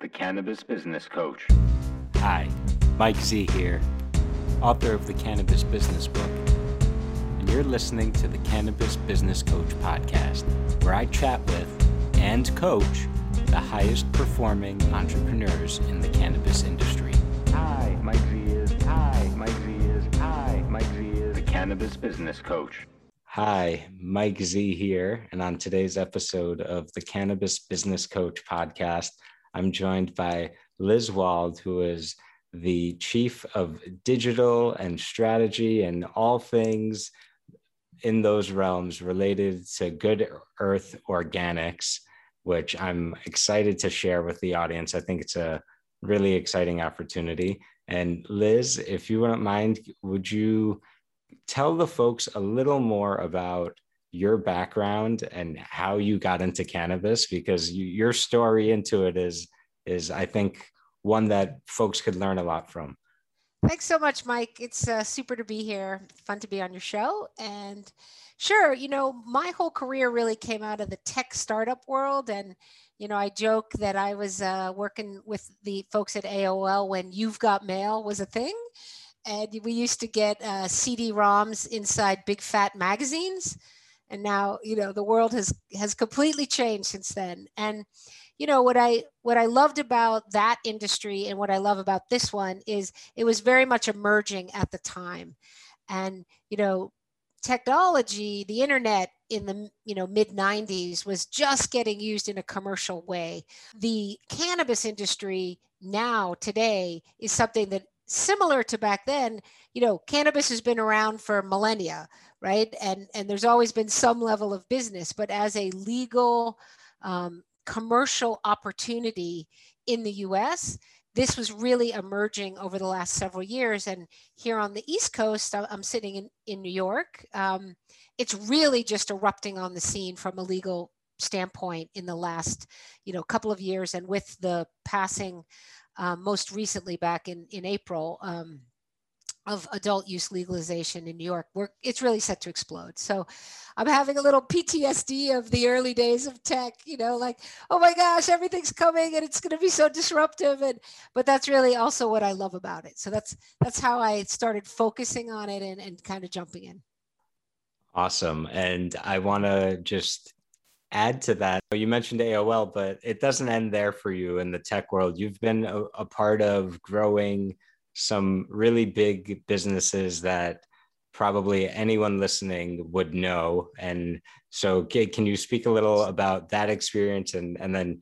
the Cannabis Business Coach. Hi, Mike Z here, author of the Cannabis Business Book, and you're listening to the Cannabis Business Coach podcast, where I chat with and coach the highest performing entrepreneurs in the cannabis industry. Hi, Mike Z is. Hi, Mike Z is. Hi, Mike Z is. The Cannabis Business Coach. Hi, Mike Z here, and on today's episode of the Cannabis Business Coach podcast, I'm joined by Liz Wald, who is the chief of digital and strategy and all things in those realms related to Good Earth Organics, which I'm excited to share with the audience. I think it's a really exciting opportunity. And Liz, if you wouldn't mind, would you tell the folks a little more about your background and how you got into cannabis because you, your story into it is is I think one that folks could learn a lot from. Thanks so much, Mike. It's uh, super to be here. Fun to be on your show. And sure, you know, my whole career really came out of the tech startup world. And, you know, I joke that I was uh, working with the folks at AOL when You've Got Mail was a thing. And we used to get uh, CD-ROMs inside big fat magazines. And now, you know, the world has has completely changed since then. And you know what i what i loved about that industry and what i love about this one is it was very much emerging at the time. And you know technology the internet in the you know mid 90s was just getting used in a commercial way. The cannabis industry now today is something that similar to back then you know cannabis has been around for millennia right and and there's always been some level of business but as a legal um, commercial opportunity in the US. This was really emerging over the last several years. And here on the East Coast, I'm sitting in, in New York. Um, it's really just erupting on the scene from a legal standpoint in the last you know couple of years and with the passing um, most recently back in in april um, of adult use legalization in New York, where it's really set to explode. So I'm having a little PTSD of the early days of tech, you know, like, oh my gosh, everything's coming and it's going to be so disruptive. And, but that's really also what I love about it. So that's, that's how I started focusing on it and, and kind of jumping in. Awesome. And I want to just add to that. You mentioned AOL, but it doesn't end there for you in the tech world. You've been a, a part of growing some really big businesses that probably anyone listening would know. And so, can you speak a little about that experience and, and then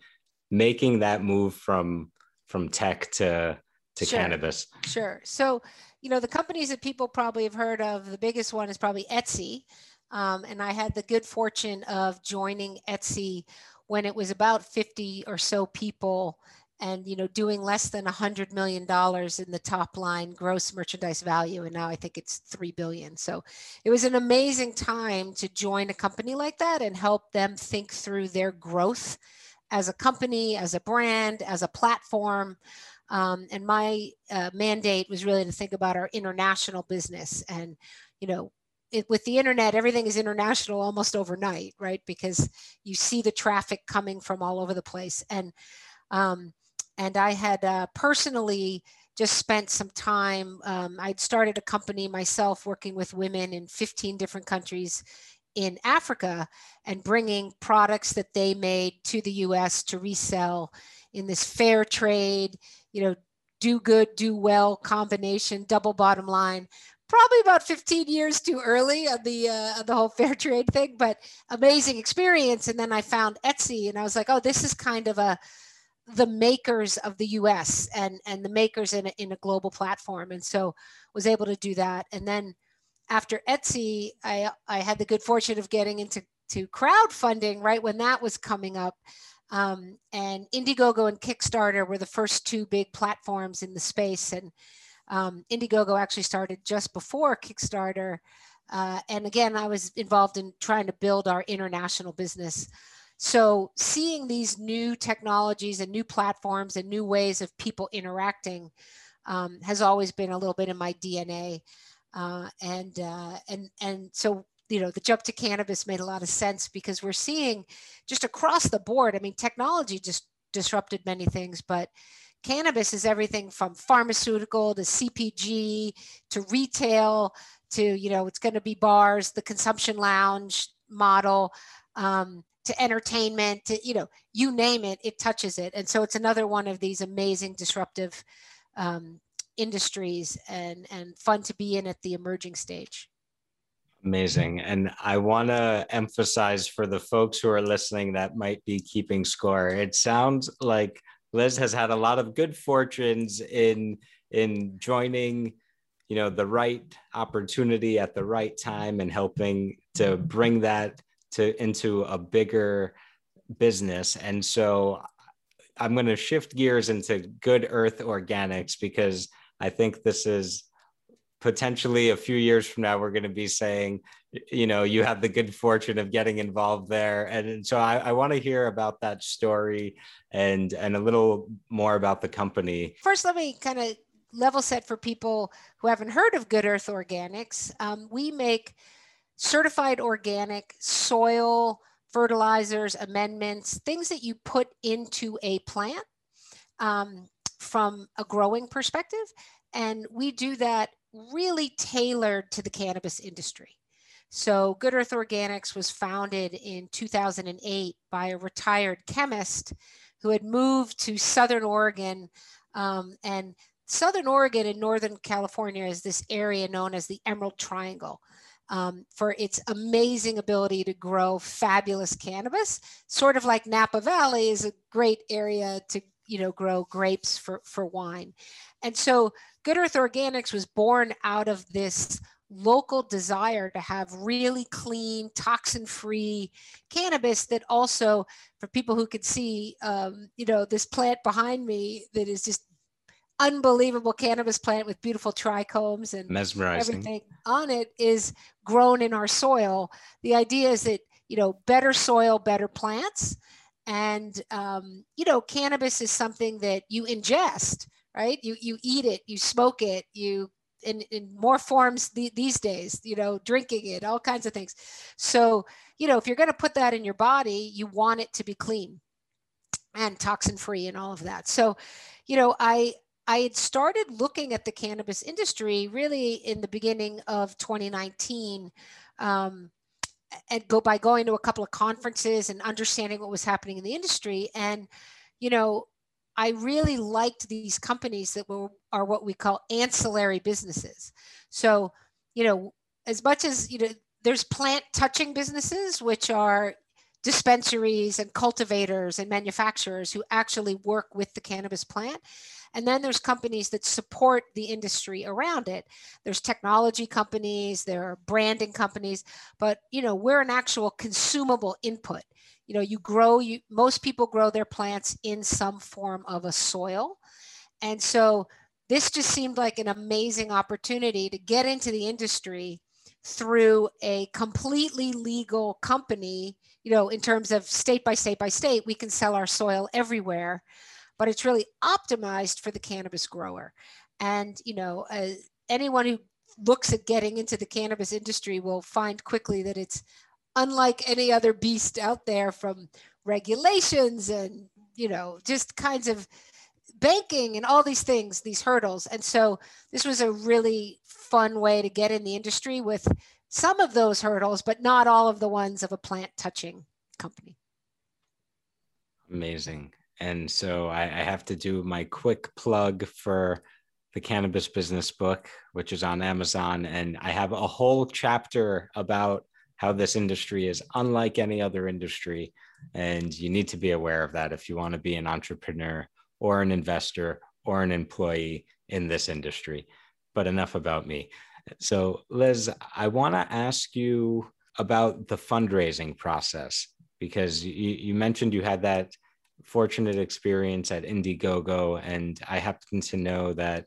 making that move from from tech to to sure. cannabis? Sure. So, you know, the companies that people probably have heard of, the biggest one is probably Etsy. Um, and I had the good fortune of joining Etsy when it was about 50 or so people and you know doing less than a hundred million dollars in the top line gross merchandise value and now i think it's three billion. So it was an amazing time to join a company like that and help them think through their growth as a company as a brand as a platform. Um, and my uh, mandate was really to think about our international business and you know it, with the internet everything is international almost overnight right? Because you see the traffic coming from all over the place. And um, and I had uh, personally just spent some time. Um, I'd started a company myself working with women in 15 different countries in Africa and bringing products that they made to the US to resell in this fair trade, you know, do good, do well combination, double bottom line. Probably about 15 years too early on the uh, the whole fair trade thing, but amazing experience. And then I found Etsy, and I was like, oh, this is kind of a the makers of the US and, and the makers in a, in a global platform. And so was able to do that. And then after Etsy, I, I had the good fortune of getting into to crowdfunding right when that was coming up. Um, and Indiegogo and Kickstarter were the first two big platforms in the space. And um, Indiegogo actually started just before Kickstarter. Uh, and again, I was involved in trying to build our international business. So, seeing these new technologies and new platforms and new ways of people interacting um, has always been a little bit in my DNA. Uh, and uh, and and so you know the jump to cannabis made a lot of sense because we're seeing just across the board. I mean, technology just disrupted many things, but cannabis is everything from pharmaceutical to CPG to retail to, you know, it's going to be bars, the consumption lounge model, um, to entertainment, to, you know, you name it, it touches it. And so it's another one of these amazing disruptive um, industries and, and fun to be in at the emerging stage. Amazing. And I want to emphasize for the folks who are listening that might be keeping score. It sounds like Liz has had a lot of good fortunes in in joining, you know, the right opportunity at the right time and helping to bring that to into a bigger business. And so I'm going to shift gears into Good Earth Organics because I think this is potentially a few years from now we're going to be saying you know you have the good fortune of getting involved there. And so i, I want to hear about that story and and a little more about the company. First let me kind of level set for people who haven't heard of good earth organics. Um, we make certified organic soil fertilizers amendments things that you put into a plant um, from a growing perspective and we do that really tailored to the cannabis industry. So, Good Earth Organics was founded in 2008 by a retired chemist who had moved to Southern Oregon. Um, and Southern Oregon and Northern California is this area known as the Emerald Triangle. Um, for its amazing ability to grow fabulous cannabis, sort of like Napa Valley is a great area to you know grow grapes for for wine, and so Good Earth Organics was born out of this local desire to have really clean, toxin free cannabis that also, for people who could see, um, you know, this plant behind me that is just unbelievable cannabis plant with beautiful trichomes and mesmerizing everything on it is grown in our soil. The idea is that, you know, better soil, better plants. And, um, you know, cannabis is something that you ingest right? You you eat it, you smoke it, you in, in more forms the, these days, you know, drinking it, all kinds of things. So, you know, if you're going to put that in your body, you want it to be clean and toxin free and all of that. So, you know, I I had started looking at the cannabis industry really in the beginning of 2019. Um, and go by going to a couple of conferences and understanding what was happening in the industry and you know I really liked these companies that were, are what we call ancillary businesses. So, you know, as much as, you know, there's plant touching businesses, which are dispensaries and cultivators and manufacturers who actually work with the cannabis plant. And then there's companies that support the industry around it. There's technology companies, there are branding companies, but you know, we're an actual consumable input you know you grow you most people grow their plants in some form of a soil and so this just seemed like an amazing opportunity to get into the industry through a completely legal company you know in terms of state by state by state we can sell our soil everywhere but it's really optimized for the cannabis grower. And you know uh, anyone who looks at getting into the cannabis industry will find quickly that it's unlike any other beast out there from regulations and you know just kinds of banking and all these things these hurdles. And so this was a really fun way to get in the industry with some of those hurdles but not all of the ones of a plant touching company amazing and so I, I have to do my quick plug for the cannabis business book which is on amazon and i have a whole chapter about how this industry is unlike any other industry. And you need to be aware of that if you want to be an entrepreneur or an investor or an employee in this industry. But enough about me. So, Liz, I want to ask you about the fundraising process because you, you mentioned you had that fortunate experience at Indiegogo, and I happen to know that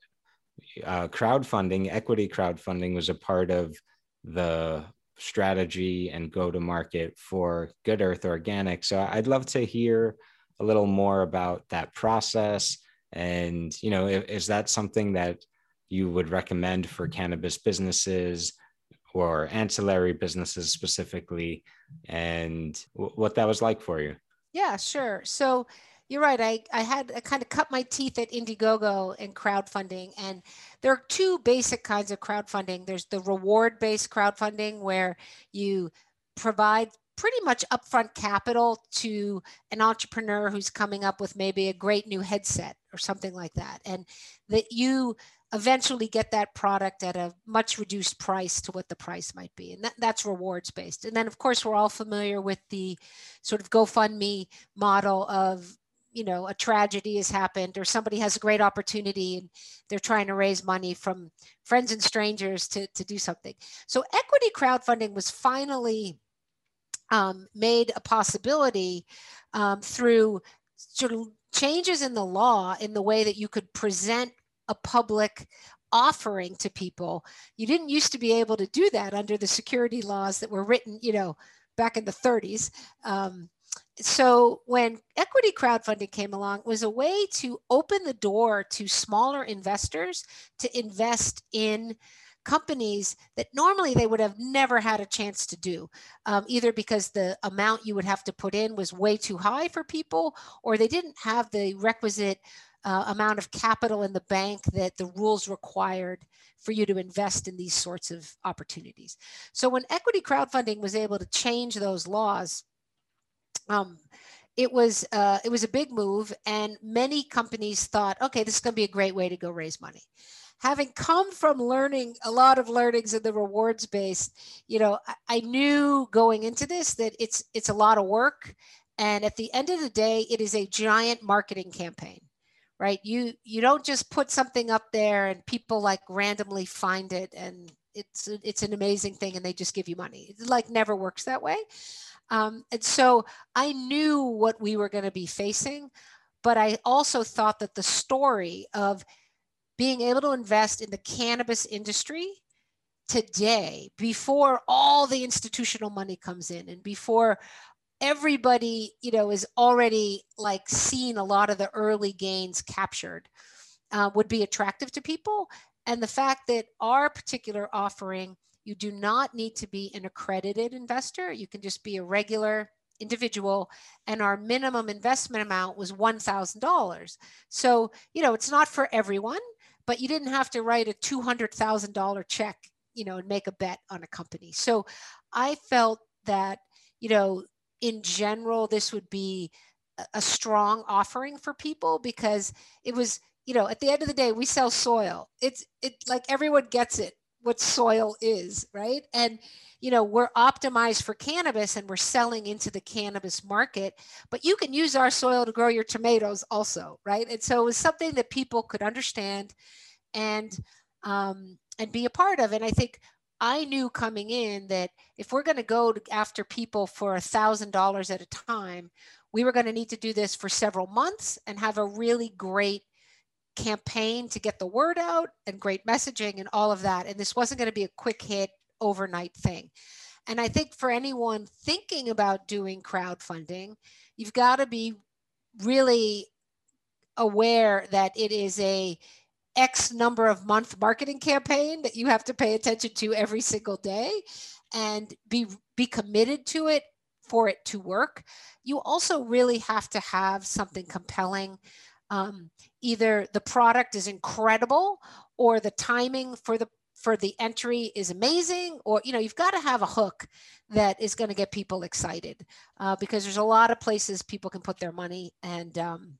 uh, crowdfunding, equity crowdfunding, was a part of the strategy and go to market for Good Earth Organic. So I'd love to hear a little more about that process. And, you know, is, is that something that you would recommend for cannabis businesses or ancillary businesses specifically, and w- what that was like for you? Yeah, sure. So, you're right. I, I had I kind of cut my teeth at Indiegogo and crowdfunding. And there are two basic kinds of crowdfunding. There's the reward based crowdfunding where you provide pretty much upfront capital to an entrepreneur who's coming up with maybe a great new headset or something like that. And that you eventually get that product at a much reduced price to what the price might be. And that, that's rewards based. And then, of course, we're all familiar with the sort of GoFundMe model of you know a tragedy has happened or somebody has a great opportunity and they're trying to raise money from friends and strangers to, to do something so equity crowdfunding was finally um, made a possibility um, through sort of changes in the law in the way that you could present a public offering to people. You didn't used to be able to do that under the security laws that were written, you know, back in the 30s. Um, so when equity crowdfunding came along, it was a way to open the door to smaller investors to invest in companies that normally they would have never had a chance to do, um, either because the amount you would have to put in was way too high for people, or they didn't have the requisite uh, amount of capital in the bank that the rules required for you to invest in these sorts of opportunities. So when equity crowdfunding was able to change those laws, um, it was uh, it was a big move, and many companies thought, okay, this is going to be a great way to go raise money. Having come from learning a lot of learnings in the rewards based, you know, I, I knew going into this that it's it's a lot of work, and at the end of the day, it is a giant marketing campaign right? You you don't just put something up there and people like randomly find it and it's it's an amazing thing and they just give you money. It like never works that way. Um, and so i knew what we were going to be facing but i also thought that the story of being able to invest in the cannabis industry today before all the institutional money comes in and before everybody you know is already like seeing a lot of the early gains captured uh, would be attractive to people. And the fact that our particular offering you do not need to be an accredited investor. You can just be a regular individual and our minimum investment amount was $1000 so you know it's not for everyone but you didn't have to write a $200000 check you know and make a bet on a company. So i felt that you know in general, this would be a strong offering for people because it was, you know, at the end of the day, we sell soil. It's it like everyone gets it what soil is, right? And you know, we're optimized for cannabis and we're selling into the cannabis market, but you can use our soil to grow your tomatoes also, right? And so it was something that people could understand and um, and be a part of. And I think I knew coming in that if we're going to go after people for a thousand dollars at a time, we were going to need to do this for several months and have a really great campaign to get the word out and great messaging and all of that. And this wasn't going to be a quick hit overnight thing. And I think for anyone thinking about doing crowdfunding, you've got to be really aware that it is a X number of month marketing campaign that you have to pay attention to every single day and be be committed to it for it to work. You also really have to have something compelling. Um, either the product is incredible or the timing for the for the entry is amazing or you know you've got to have a hook that is going to get people excited uh, because there's a lot of places people can put their money and um,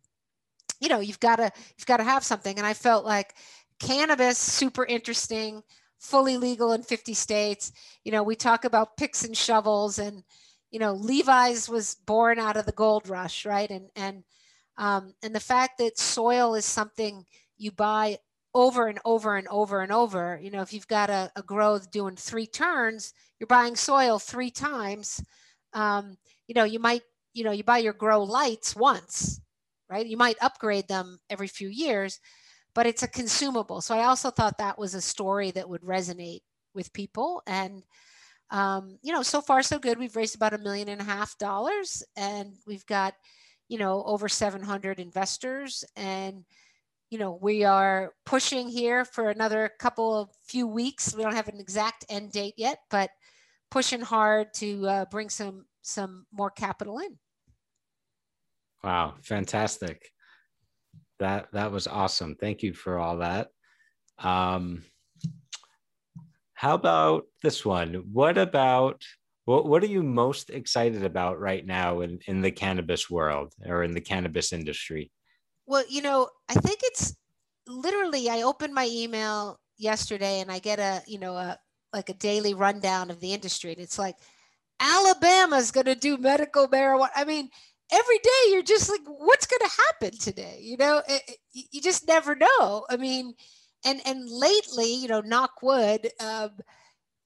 you know you've got to you've got to have something. And i felt like cannabis super interesting fully legal in 50 states. You know we talk about picks and shovels and you know levi's was born out of the gold rush right? And and um, and the fact that soil is something you buy over and over and over and over you know if you've got a, a growth doing three turns you're buying soil three times. Um, you know you might you know you buy your grow lights once right? You might upgrade them every few years, but it's a consumable. So I also thought that was a story that would resonate with people. And, um, you know, so far so good. We've raised about a million and a half dollars and we've got, you know, over 700 investors. And, you know, we are pushing here for another couple of few weeks. We don't have an exact end date yet, but pushing hard to uh, bring some some more capital in. Wow, fantastic. That that was awesome. Thank you for all that. Um, how about this one? What about what what are you most excited about right now in, in the cannabis world or in the cannabis industry? Well, you know, I think it's literally I opened my email yesterday and I get a, you know, a like a daily rundown of the industry and it's like Alabama's going to do medical marijuana. I mean, every day you're just like what's going to happen today? You know it, it, you just never know. I mean and and lately you know knock wood um,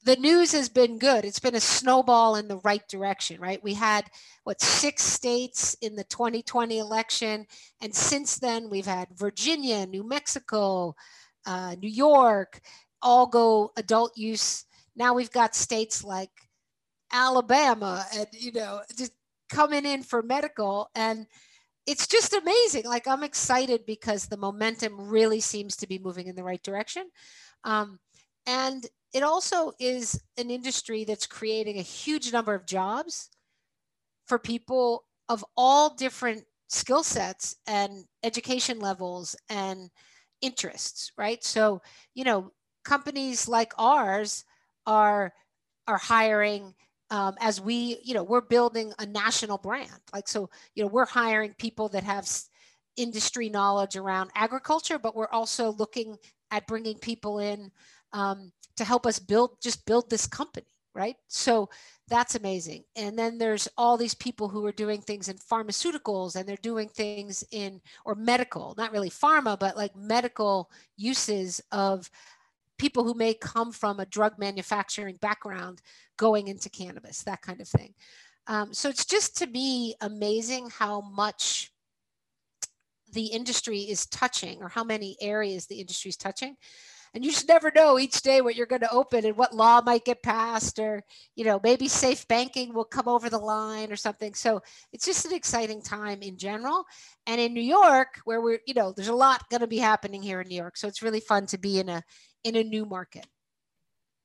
the news has been good. It's been a snowball in the right direction right? We had what six states in the 2020 election and since then we've had virginia new mexico uh, new york all go adult use. Now we've got states like alabama and you know just coming in for medical and it's just amazing. Like i'm excited because the momentum really seems to be moving in the right direction. Um, and it also is an industry that's creating a huge number of jobs for people of all different skill sets and education levels and interests right? So you know companies like ours are are hiring um, as we, you know, we're building a national brand. Like, so, you know, we're hiring people that have industry knowledge around agriculture, but we're also looking at bringing people in um, to help us build, just build this company, right? So that's amazing. And then there's all these people who are doing things in pharmaceuticals and they're doing things in, or medical, not really pharma, but like medical uses of people who may come from a drug manufacturing background going into cannabis, that kind of thing. Um, so it's just to me amazing how much the industry is touching or how many areas the industry is touching. And you just never know each day what you're going to open and what law might get passed or you know maybe safe banking will come over the line or something. So it's just an exciting time in general. And in new york where we're you know there's a lot going to be happening here in new york. So it's really fun to be in a in a new market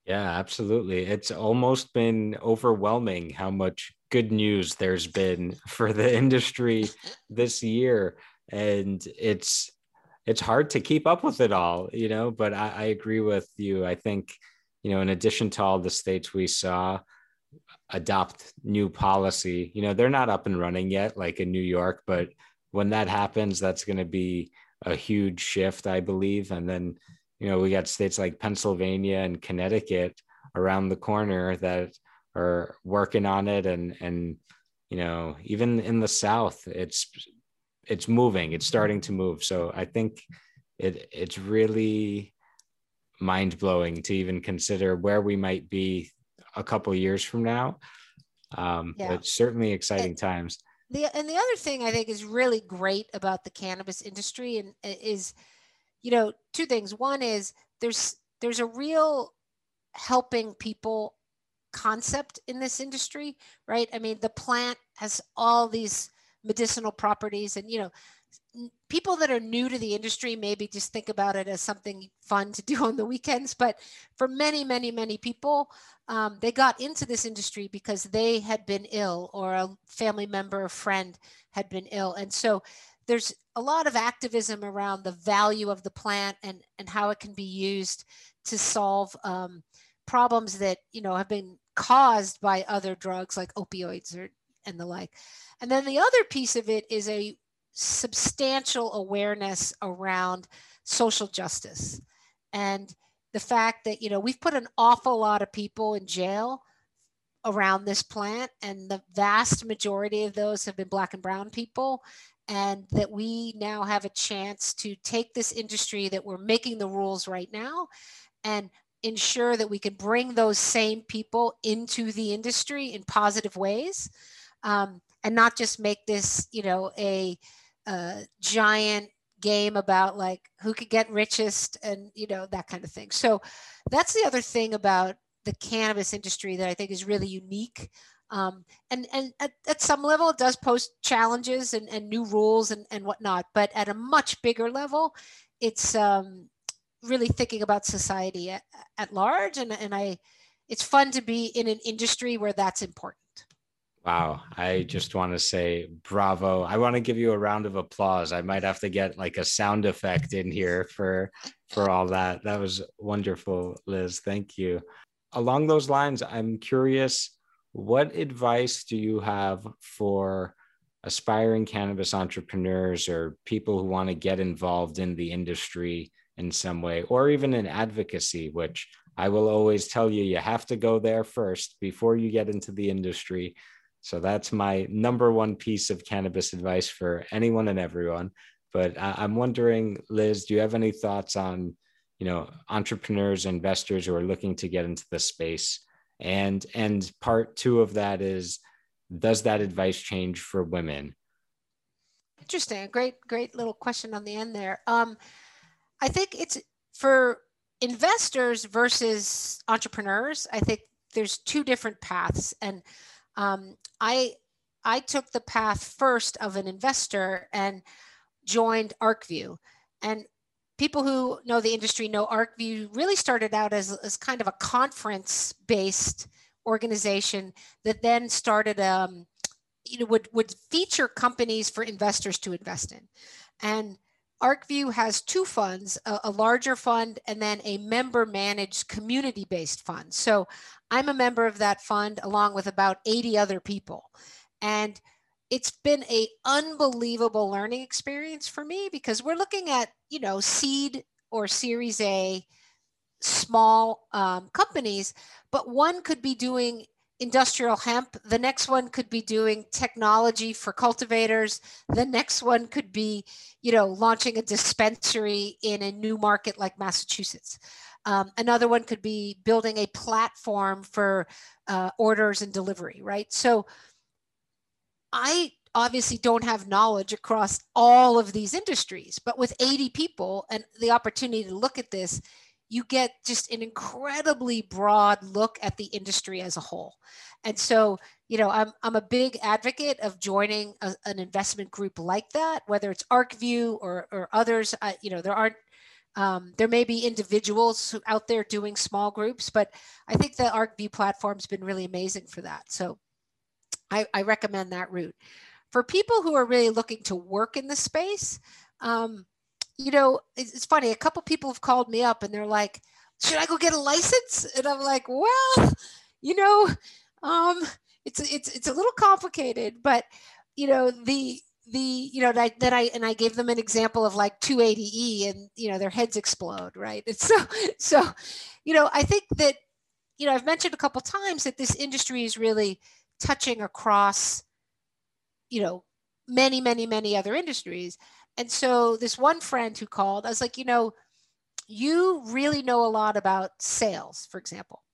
yeah absolutely it's almost been overwhelming how much good news there's been for the industry this year and it's it's hard to keep up with it all, you know, but I, I agree with you. I think, you know, in addition to all the states we saw adopt new policy, you know, they're not up and running yet, like in New York, but when that happens, that's going to be a huge shift, I believe. And then, you know, we got states like Pennsylvania and Connecticut around the corner that are working on it and and you know even in the south it's it's moving it's starting to move. So i think it it's really mind blowing to even consider where we might be a couple years from now. Um yeah. but certainly exciting and times. The and the other thing i think is really great about the cannabis industry and is you know two things. One is there's there's a real helping people concept in this industry right? I mean the plant has all these medicinal properties and you know people that are new to the industry maybe just think about it as something fun to do on the weekends but for many many many people um, they got into this industry because they had been ill or a family member or friend had been ill. And so there's a lot of activism around the value of the plant and and how it can be used to solve um, problems that you know have been caused by other drugs like opioids or and the like and then the other piece of it is a substantial awareness around social justice and the fact that, you know, we've put an awful lot of people in jail around this plant, and the vast majority of those have been Black and Brown people. And that we now have a chance to take this industry that we're making the rules right now and ensure that we can bring those same people into the industry in positive ways. Um, and not just make this, you know, a, a giant game about like who could get richest and you know that kind of thing. So that's the other thing about the cannabis industry that I think is really unique. Um, and and at, at, some level, it does pose challenges and, and new rules and, and whatnot. But at a much bigger level, it's um, really thinking about society at, at large. And, and I, it's fun to be in an industry where that's important. Wow. I just want to say bravo. I want to give you a round of applause. I might have to get like a sound effect in here for for all that. That was wonderful, Liz. Thank you. Along those lines, I'm curious what advice do you have for aspiring cannabis entrepreneurs or people who want to get involved in the industry in some way or even in advocacy which I will always tell you, you have to go there first before you get into the industry. So that's my number one piece of cannabis advice for anyone and everyone. But I'm wondering, Liz, do you have any thoughts on, you know, entrepreneurs, investors who are looking to get into the space? And and part two of that is, does that advice change for women? Interesting. Great, great little question on the end there. Um, I think it's for investors versus entrepreneurs, I think there's two different paths. And um, I I took the path first of an investor and joined ArcView. And people who know the industry know ArcView really started out as, as kind of a conference based organization that then started um, you know would would feature companies for investors to invest in and ArcView has two funds, a, a, larger fund and then a member managed community based fund. So I'm a member of that fund along with about 80 other people. And it's been a unbelievable learning experience for me because we're looking at, you know, seed or series A small um, companies, but one could be doing industrial hemp. The next one could be doing technology for cultivators. The next one could be, you know, launching a dispensary in a new market like Massachusetts. Um, another one could be building a platform for uh, orders and delivery, right? So I obviously don't have knowledge across all of these industries, but with 80 people and the opportunity to look at this, you get just an incredibly broad look at the industry as a whole. And so, you know, I'm, I'm a big advocate of joining a, an investment group like that, whether it's ArcView or, or others. Uh, you know, there aren't, um, there may be individuals out there doing small groups, but I think the ArcView platform's been really amazing for that. So I, I recommend that route. For people who are really looking to work in the space, um, you know, it's, it's funny. A couple people have called me up and they're like, "Should I go get a license?" And I'm like, "Well, you know, um, it's it's it's a little complicated, but you know the the you know that, that I and I gave them an example of like 280e and you know their heads explode, right? It's so so, you know, I think that you know I've mentioned a couple times that this industry is really touching across, you know, many many many other industries and so this one friend who called, I was like, you know, you really know a lot about sales, for example.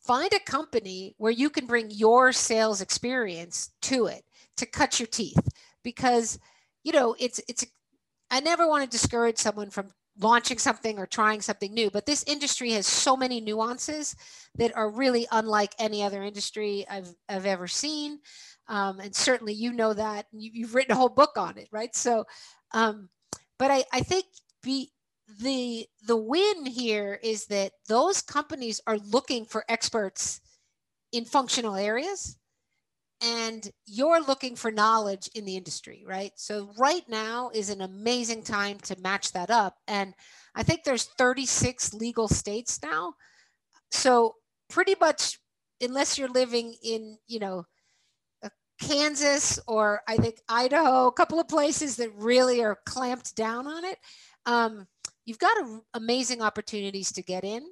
Find a company where you can bring your sales experience to it to cut your teeth because you know it's it's I never want to discourage someone from launching something or trying something new but this industry has so many nuances that are really unlike any other industry I've, I've ever seen. Um, and certainly you know that you, have written a whole book on it right? So um, but I, I think be the the win here is that those companies are looking for experts in functional areas and you're looking for knowledge in the industry right so right now is an amazing time to match that up and i think there's 36 legal states now so pretty much unless you're living in you know Kansas or I think Idaho, a couple of places that really are clamped down on it. Um, you've got a, amazing opportunities to get in.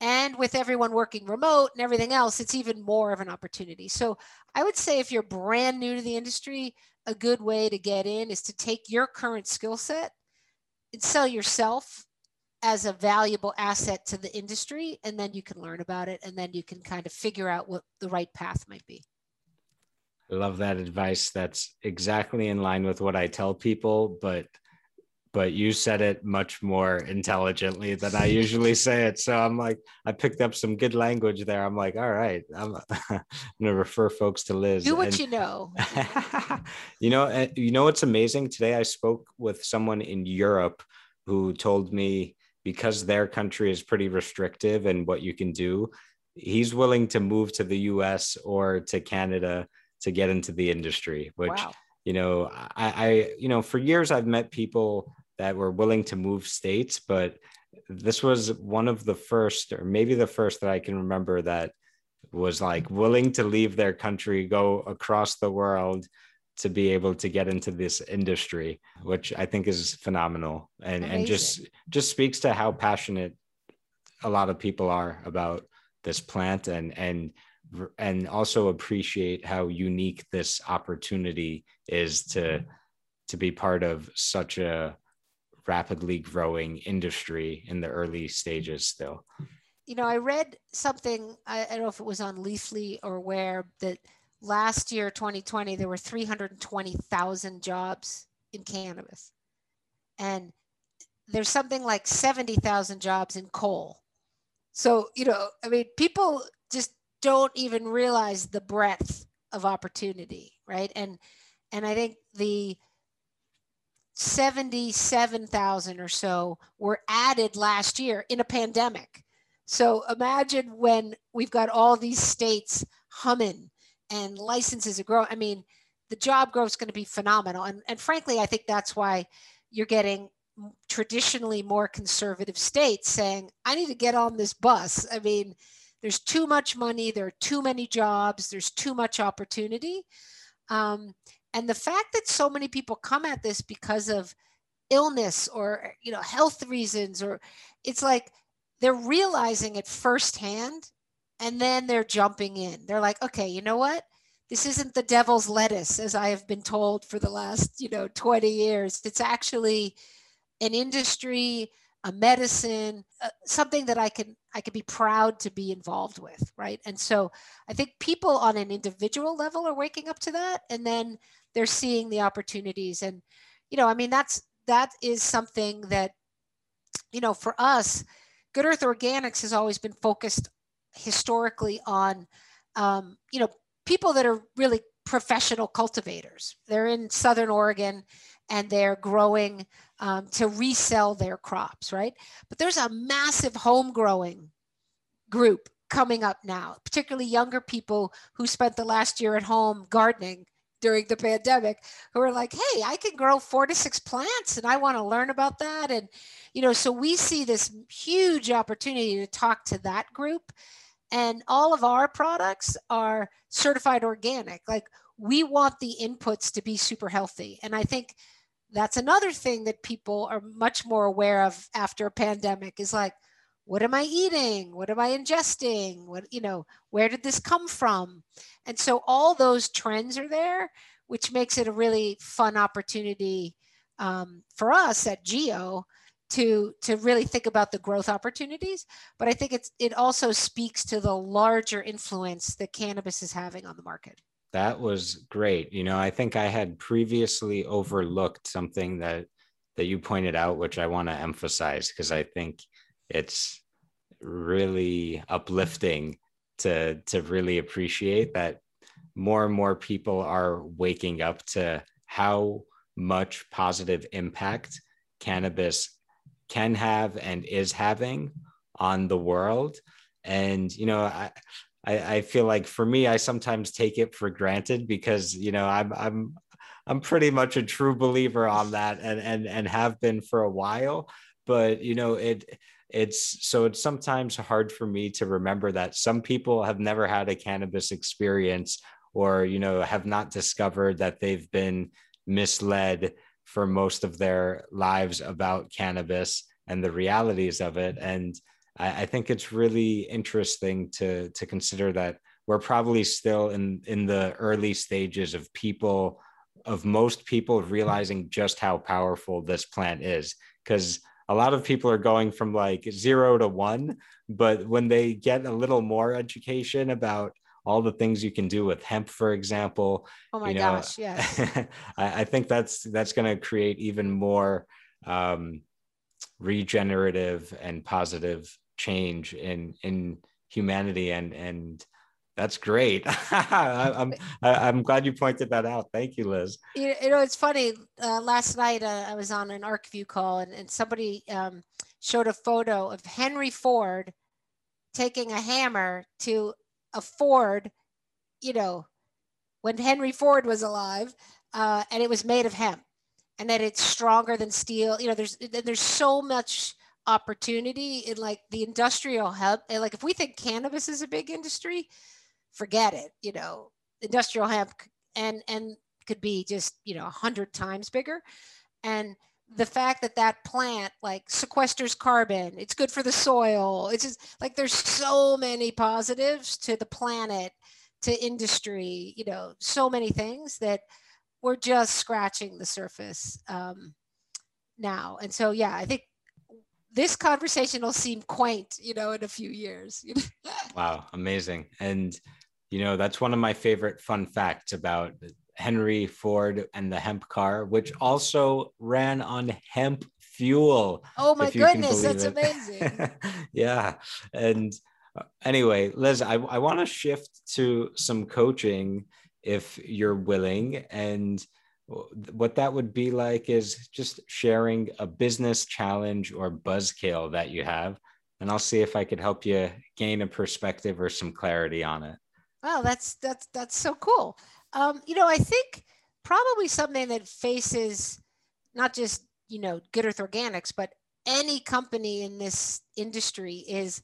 And with everyone working remote and everything else, it's even more of an opportunity. So I would say if you're brand new to the industry, a good way to get in is to take your current skill set and sell yourself as a valuable asset to the industry. And then you can learn about it and then you can kind of figure out what the right path might be. I love that advice. That's exactly in line with what I tell people, but but you said it much more intelligently than I usually say it. So I'm like, I picked up some good language there. I'm like, all right, I'm, I'm gonna refer folks to Liz. Do what and, you know. you know, eh, you know what's amazing? Today I spoke with someone in Europe who told me because their country is pretty restrictive and what you can do, he's willing to move to the us or to canada to get into the industry which wow. you know I, I you know for years i've met people that were willing to move states but this was one of the first or maybe the first that i can remember that was like willing to leave their country go across the world to be able to get into this industry which i think is phenomenal and Amazing. and just just speaks to how passionate a lot of people are about this plant and and and also appreciate how unique this opportunity is to to be part of such a rapidly growing industry in the early stages still. You know i read something I, don't know if it was on leafly or where that last year 2020 there were 320000 jobs in cannabis. And there's something like 70000 jobs in coal. So you know i mean people just don't even realize the breadth of opportunity right? And and i think the 77,000 or so were added last year in a pandemic. So imagine when we've got all these states humming and licenses are growing. I mean, the job growth is going to be phenomenal. And, and frankly, I think that's why you're getting traditionally more conservative states saying, I need to get on this bus. I mean, there's too much money, there are too many jobs, there's too much opportunity. Um, and the fact that so many people come at this because of illness or you know health reasons or it's like they're realizing it firsthand and then they're jumping in. They're like okay you know what? This isn't the devil's lettuce as i have been told for the last you know 20 years. It's actually an industry a medicine uh, something that i can i can be proud to be involved with right? And so i think people on an individual level are waking up to that. And then they're seeing the opportunities. And you know i mean that's that is something that you know for us good earth organics has always been focused historically on um, you know people that are really professional cultivators. They're in southern oregon and they're growing um, to resell their crops right? But there's a massive home growing group coming up now particularly younger people who spent the last year at home gardening during the pandemic who are like, hey, I can grow four to six plants and I want to learn about that. And, you know, so we see this huge opportunity to talk to that group. And all of our products are certified organic. Like we want the inputs to be super healthy. And I think that's another thing that people are much more aware of after a pandemic is like, what am i eating what am i ingesting what you know where did this come from and so all those trends are there which makes it a really fun opportunity um, for us at geo to to really think about the growth opportunities. But i think it's it also speaks to the larger influence that cannabis is having on the market. That was great. You know i think i had previously overlooked something that that you pointed out which i want to emphasize because i think it's really uplifting to to really appreciate that more and more people are waking up to how much positive impact cannabis can have and is having on the world. And you know I, I i feel like for me i sometimes take it for granted because you know i'm i'm i'm pretty much a true believer on that and and and have been for a while. But you know it it's so it's sometimes hard for me to remember that some people have never had a cannabis experience or you know have not discovered that they've been misled for most of their lives about cannabis and the realities of it. And I, I think it's really interesting to to consider that we're probably still in in the early stages of people of most people realizing just how powerful this plant is. Because a lot of people are going from like zero to one but when they get a little more education about all the things you can do with hemp for example oh my you know, gosh yes. I, I, think that's that's going to create even more um, regenerative and positive change in in humanity and and that's great. I'm I'm glad you pointed that out. Thank you, Liz. You, know, it's funny. Uh, last night uh, I was on an ArcView call, and, and somebody um, showed a photo of Henry Ford taking a hammer to a Ford, you know, when Henry Ford was alive, uh, and it was made of hemp, and that it's stronger than steel. You know, there's there's so much opportunity in like the industrial. And like if we think cannabis is a big industry, forget it. You know, industrial hemp and and could be just you know a hundred times bigger, and the fact that that plant like sequesters carbon it's good for the soil it's just like there's so many positives to the planet to industry you know so many things that we're just scratching the surface um, now. And so yeah i think this conversation will seem quaint you know in a few years. Wow amazing. And you know that's one of my favorite fun facts about Henry Ford and the hemp car, which also ran on hemp fuel. Oh my goodness, that's it. amazing. yeah. And uh, anyway, Liz, I, I want to shift to some coaching if you're willing. And what that would be like is just sharing a business challenge or buzzkill that you have. And I'll see if I could help you gain a perspective or some clarity on it. Wow, that's that's that's so cool. Um, you know, I think probably something that faces not just, you know, Good Earth Organics, but any company in this industry is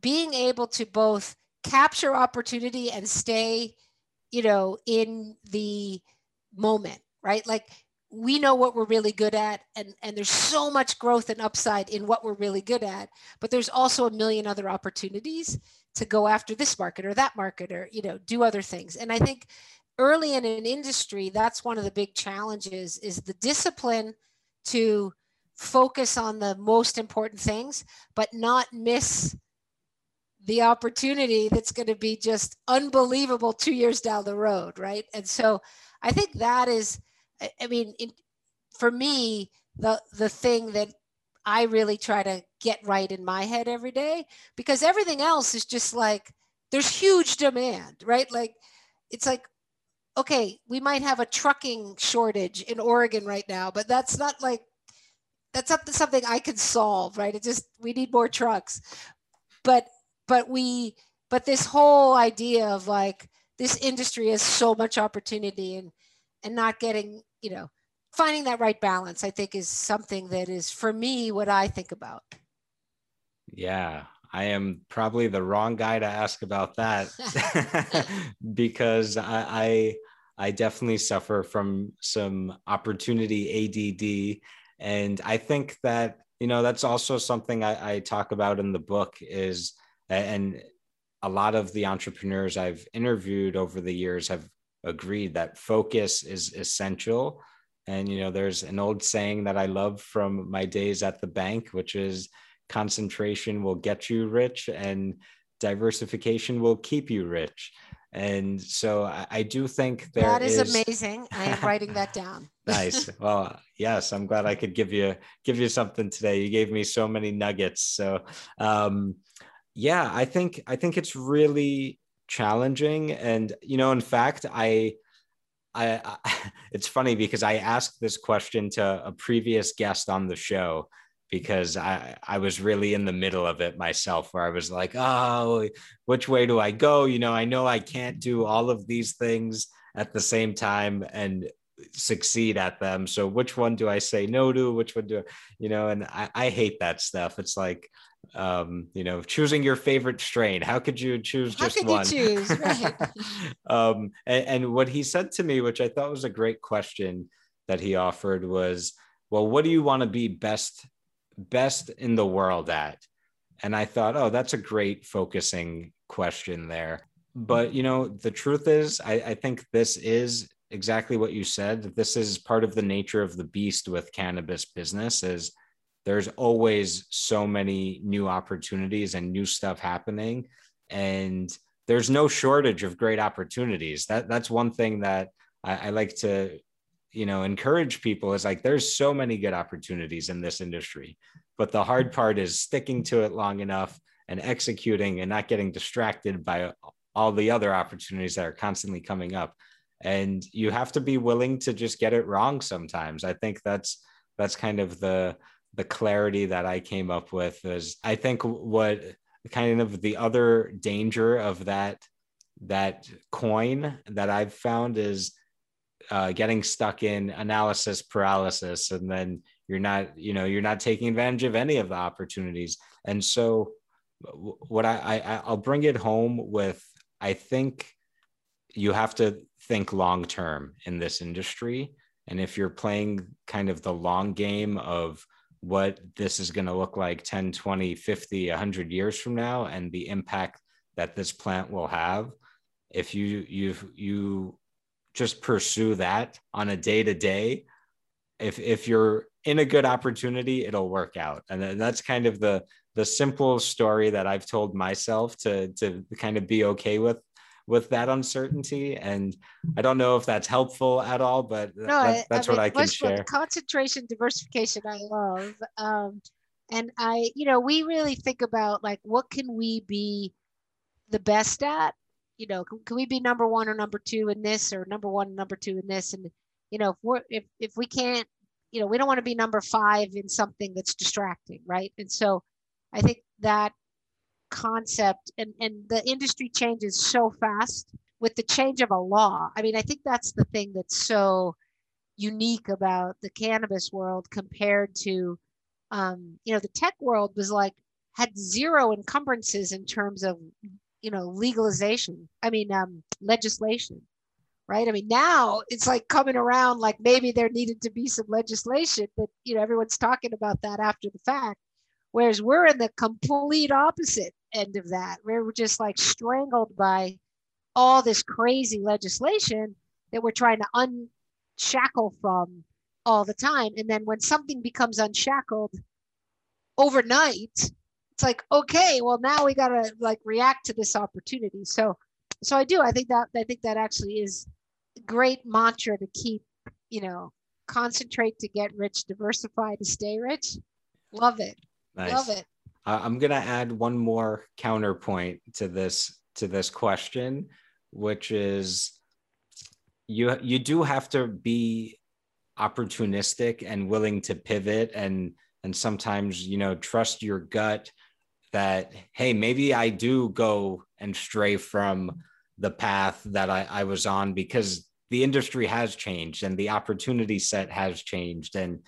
being able to both capture opportunity and stay, you know, in the moment, right? Like we know what we're really good at and and there's so much growth and upside in what we're really good at but there's also a million other opportunities to go after this market or that market or you know do other things. And i think early in an industry that's one of the big challenges is the discipline to focus on the most important things but not miss the opportunity that's going to be just unbelievable two years down the road right? And so i think that is i mean in, for me the the thing that I really try to get right in my head every day because everything else is just like there's huge demand, right? Like it's like okay, we might have a trucking shortage in Oregon right now, but that's not like that's not something I can solve, right? It just we need more trucks. But but we but this whole idea of like this industry has so much opportunity and and not getting, you know, finding that right balance, I think, is something that is for me what I think about. Yeah, I am probably the wrong guy to ask about that because I, I, I definitely suffer from some opportunity ADD, and I think that you know that's also something I, I talk about in the book is and a lot of the entrepreneurs I've interviewed over the years have agreed that focus is essential and, you know, there's an old saying that I love from my days at the bank, which is concentration will get you rich and diversification will keep you rich. And so I, I do think there that is, is... amazing. I am writing that down. nice. Well, yes, I'm glad I could give you give you something today. You gave me so many nuggets. So um yeah, I think I think it's really challenging. And you know, in fact, I I, I, it's funny because I asked this question to a previous guest on the show because I, I was really in the middle of it myself where I was like, oh, which way do I go? You know, I know I can't do all of these things at the same time and succeed at them. So which one do I say no to? Which one do you know, and I, I hate that stuff. It's like um, you know, choosing your favorite strain. How could you choose just How one? choose? Right. um, and, and what he said to me, which I thought was a great question that he offered, was, "Well, what do you want to be best best in the world at?" And I thought, oh, that's a great focusing question there. But you know, the truth is, I, I think this is exactly what you said. This is part of the nature of the beast with cannabis business is there's always so many new opportunities and new stuff happening and there's no shortage of great opportunities. That that's one thing that I, I, like to you know encourage people is like there's so many good opportunities in this industry but the hard part is sticking to it long enough and executing and not getting distracted by all the other opportunities that are constantly coming up. And you have to be willing to just get it wrong sometimes. I think that's that's kind of the the clarity that I came up with is I think what kind of the other danger of that that coin that I've found is uh, getting stuck in analysis paralysis, and then you're not, you know, you're not taking advantage of any of the opportunities. And so, what I, I I'll bring it home with, I think you have to think long term in this industry, and if you're playing kind of the long game of what this is going to look like 10 20 50 100 years from now and the impact that this plant will have. If you you you just pursue that on a day to day if if you're in a good opportunity it'll work out. And that's kind of the the simple story that i've told myself to to kind of be okay with with that uncertainty and i don't know if that's helpful at all but no, that, that's I mean, what i can share concentration diversification i love um, and i you know we really think about like what can we be the best at you know, can, can we be number one or number two in this or number one, number two in this? And, you know, if we're, if, if we can't, you know, we don't want to be number five in something that's distracting. Right. And so I think that concept and, and the industry changes so fast with the change of a law. I mean, I think that's the thing that's so unique about the cannabis world compared to, um, you know, the tech world was like, had zero encumbrances in terms of you know legalization. I mean um, legislation right? I mean now it's like coming around like maybe there needed to be some legislation but you know everyone's talking about that after the fact whereas we're in the complete opposite end of that. Where we're just like strangled by all this crazy legislation that we're trying to unshackle from all the time. And then when something becomes unshackled overnight it's like okay well now we got to like react to this opportunity. So so i do. I think that i think that actually is a great mantra to keep you know concentrate to get rich diversify to stay rich. Love it. Nice. love it uh, i'm going to add one more counterpoint to this to this question which is you you do have to be opportunistic and willing to pivot and and sometimes you know trust your gut that hey maybe i do go and stray from the path that I, I was on because the industry has changed and the opportunity set has changed. And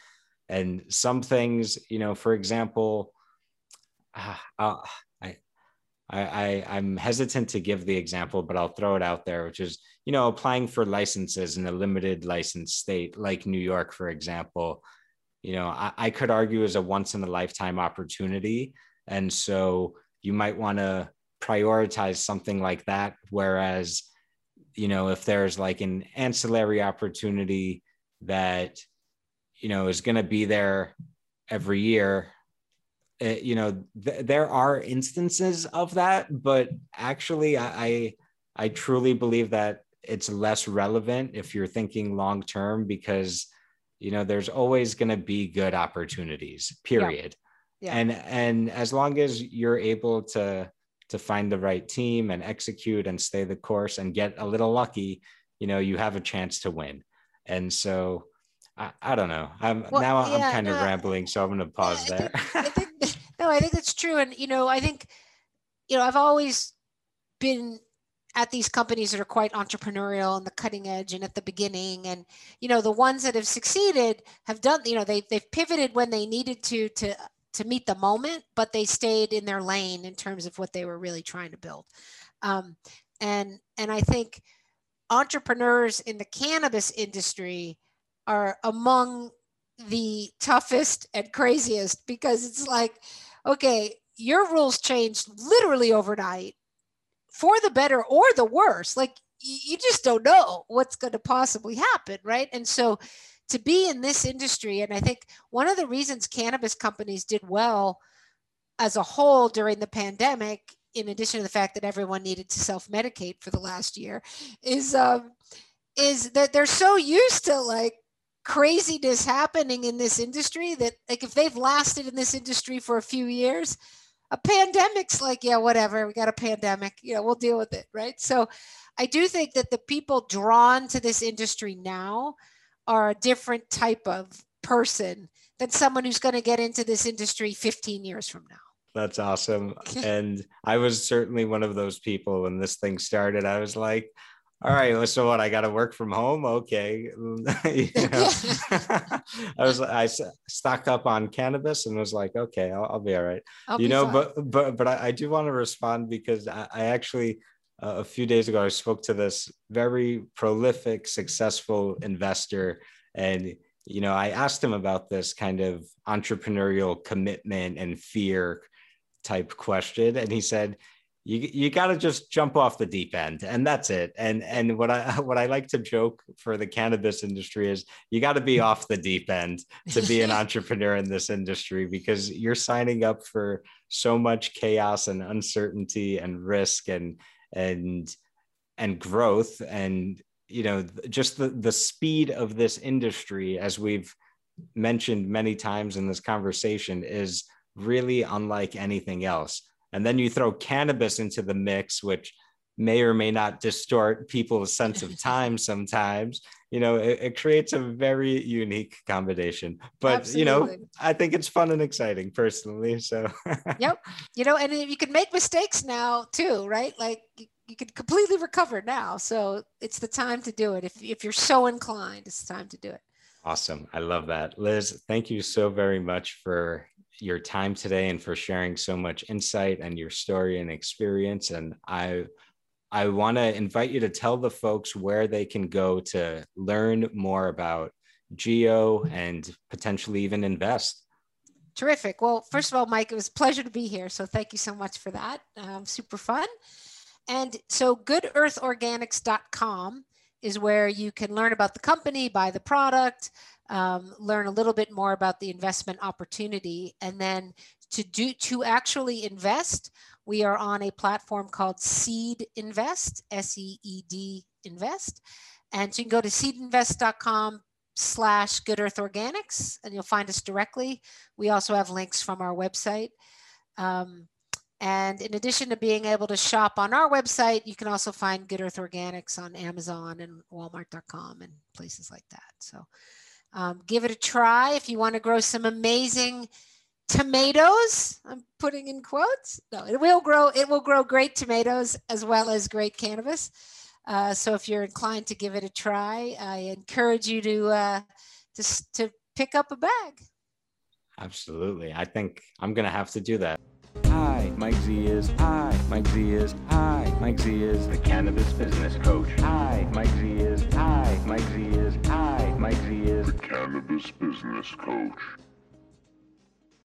and some things you know for example uh, uh, I, I i'm hesitant to give the example but i'll throw it out there which is you know applying for licenses in a limited license state like new york for example you know I, I could argue is a once in a lifetime opportunity and so you might want to prioritize something like that. Whereas, you know, if there's like an ancillary opportunity that, you know, is going to be there every year, it, you know, th- there are instances of that, but actually, I, I, I truly believe that it's less relevant if you're thinking long term because you know there's always going to be good opportunities period. Yeah. and and as long as you're able to to find the right team and execute and stay the course and get a little lucky you know you have a chance to win. And so i, I don't know. I'm well, now yeah, i'm kind no, of rambling so i'm going to pause there I think, I think, i think that's true and you know i think you know i've always been at these companies that are quite entrepreneurial and the cutting edge and at the beginning and you know the ones that have succeeded have done you know they, they've pivoted when they needed to to to meet the moment, but they stayed in their lane in terms of what they were really trying to build. Um, and and I think entrepreneurs in the cannabis industry are among the toughest and craziest because it's like, okay, your rules changed literally overnight for the better or the worse. Like you just don't know what's going to possibly happen, right? And so to be in this industry. And I think one of the reasons cannabis companies did well as a whole during the pandemic, in addition to the fact that everyone needed to self-medicate for the last year, is um, is that they're so used to like craziness happening in this industry that like if they've lasted in this industry for a few years, a pandemic's like, yeah, whatever, we got a pandemic, you know, we'll deal with it, right? So I do think that the people drawn to this industry now are a different type of person than someone who's going to get into this industry 15 years from now. That's awesome. and I was certainly one of those people when this thing started. I was like, all right, so what? I got to work from home. Okay. I was, I stocked up on cannabis and was like, okay, I'll, I'll be all right. You know, fine. but, but, but I, I, do want to respond because I, I actually, uh, a few days ago, I spoke to this very prolific, successful investor and you know, I asked him about this kind of entrepreneurial commitment and fear type question, and he said, "You you got to just jump off the deep end, and that's it." And and what I what I like to joke for the cannabis industry is, you got to be off the deep end to be an entrepreneur in this industry because you're signing up for so much chaos and uncertainty and risk and and and growth and you know just the the speed of this industry as we've mentioned many times in this conversation is really unlike anything else and then you throw cannabis into the mix which may or may not distort people's sense of time sometimes you know it, it creates a very unique combination but Absolutely. you know i think it's fun and exciting personally so yep you know and you can make mistakes now too right like you can completely recover now. So it's the time to do it. If, if you're so inclined, it's time to do it. Awesome. I love that. Liz, thank you so very much for your time today and for sharing so much insight and your story and experience. And I I want to invite you to tell the folks where they can go to learn more about Geo and potentially even invest. Terrific. Well, first of all, Mike, it was a pleasure to be here. So thank you so much for that. Um, super fun. And so goodearthorganics.com is where you can learn about the company, buy the product, um, learn a little bit more about the investment opportunity. And then to do to actually invest, we are on a platform called Seed Invest, S-E-E-D Invest. And you can go to seedinvest.com slash good earth organics and you'll find us directly. We also have links from our website. Um, and in addition to being able to shop on our website, you can also find Good Earth Organics on Amazon and Walmart.com and places like that. So um, give it a try if you want to grow some amazing tomatoes. I'm putting in quotes. No, it will grow. It will grow great tomatoes as well as great cannabis. Uh, so if you're inclined to give it a try, I encourage you to uh, to, to pick up a bag. Absolutely. I think I'm going to have to do that. Hi, Mike Z is. Hi, Mike Z is. Hi, Mike Z is the cannabis business coach. Hi, Mike Z is. Hi, Mike Z is. Hi, Mike Z is the cannabis business coach.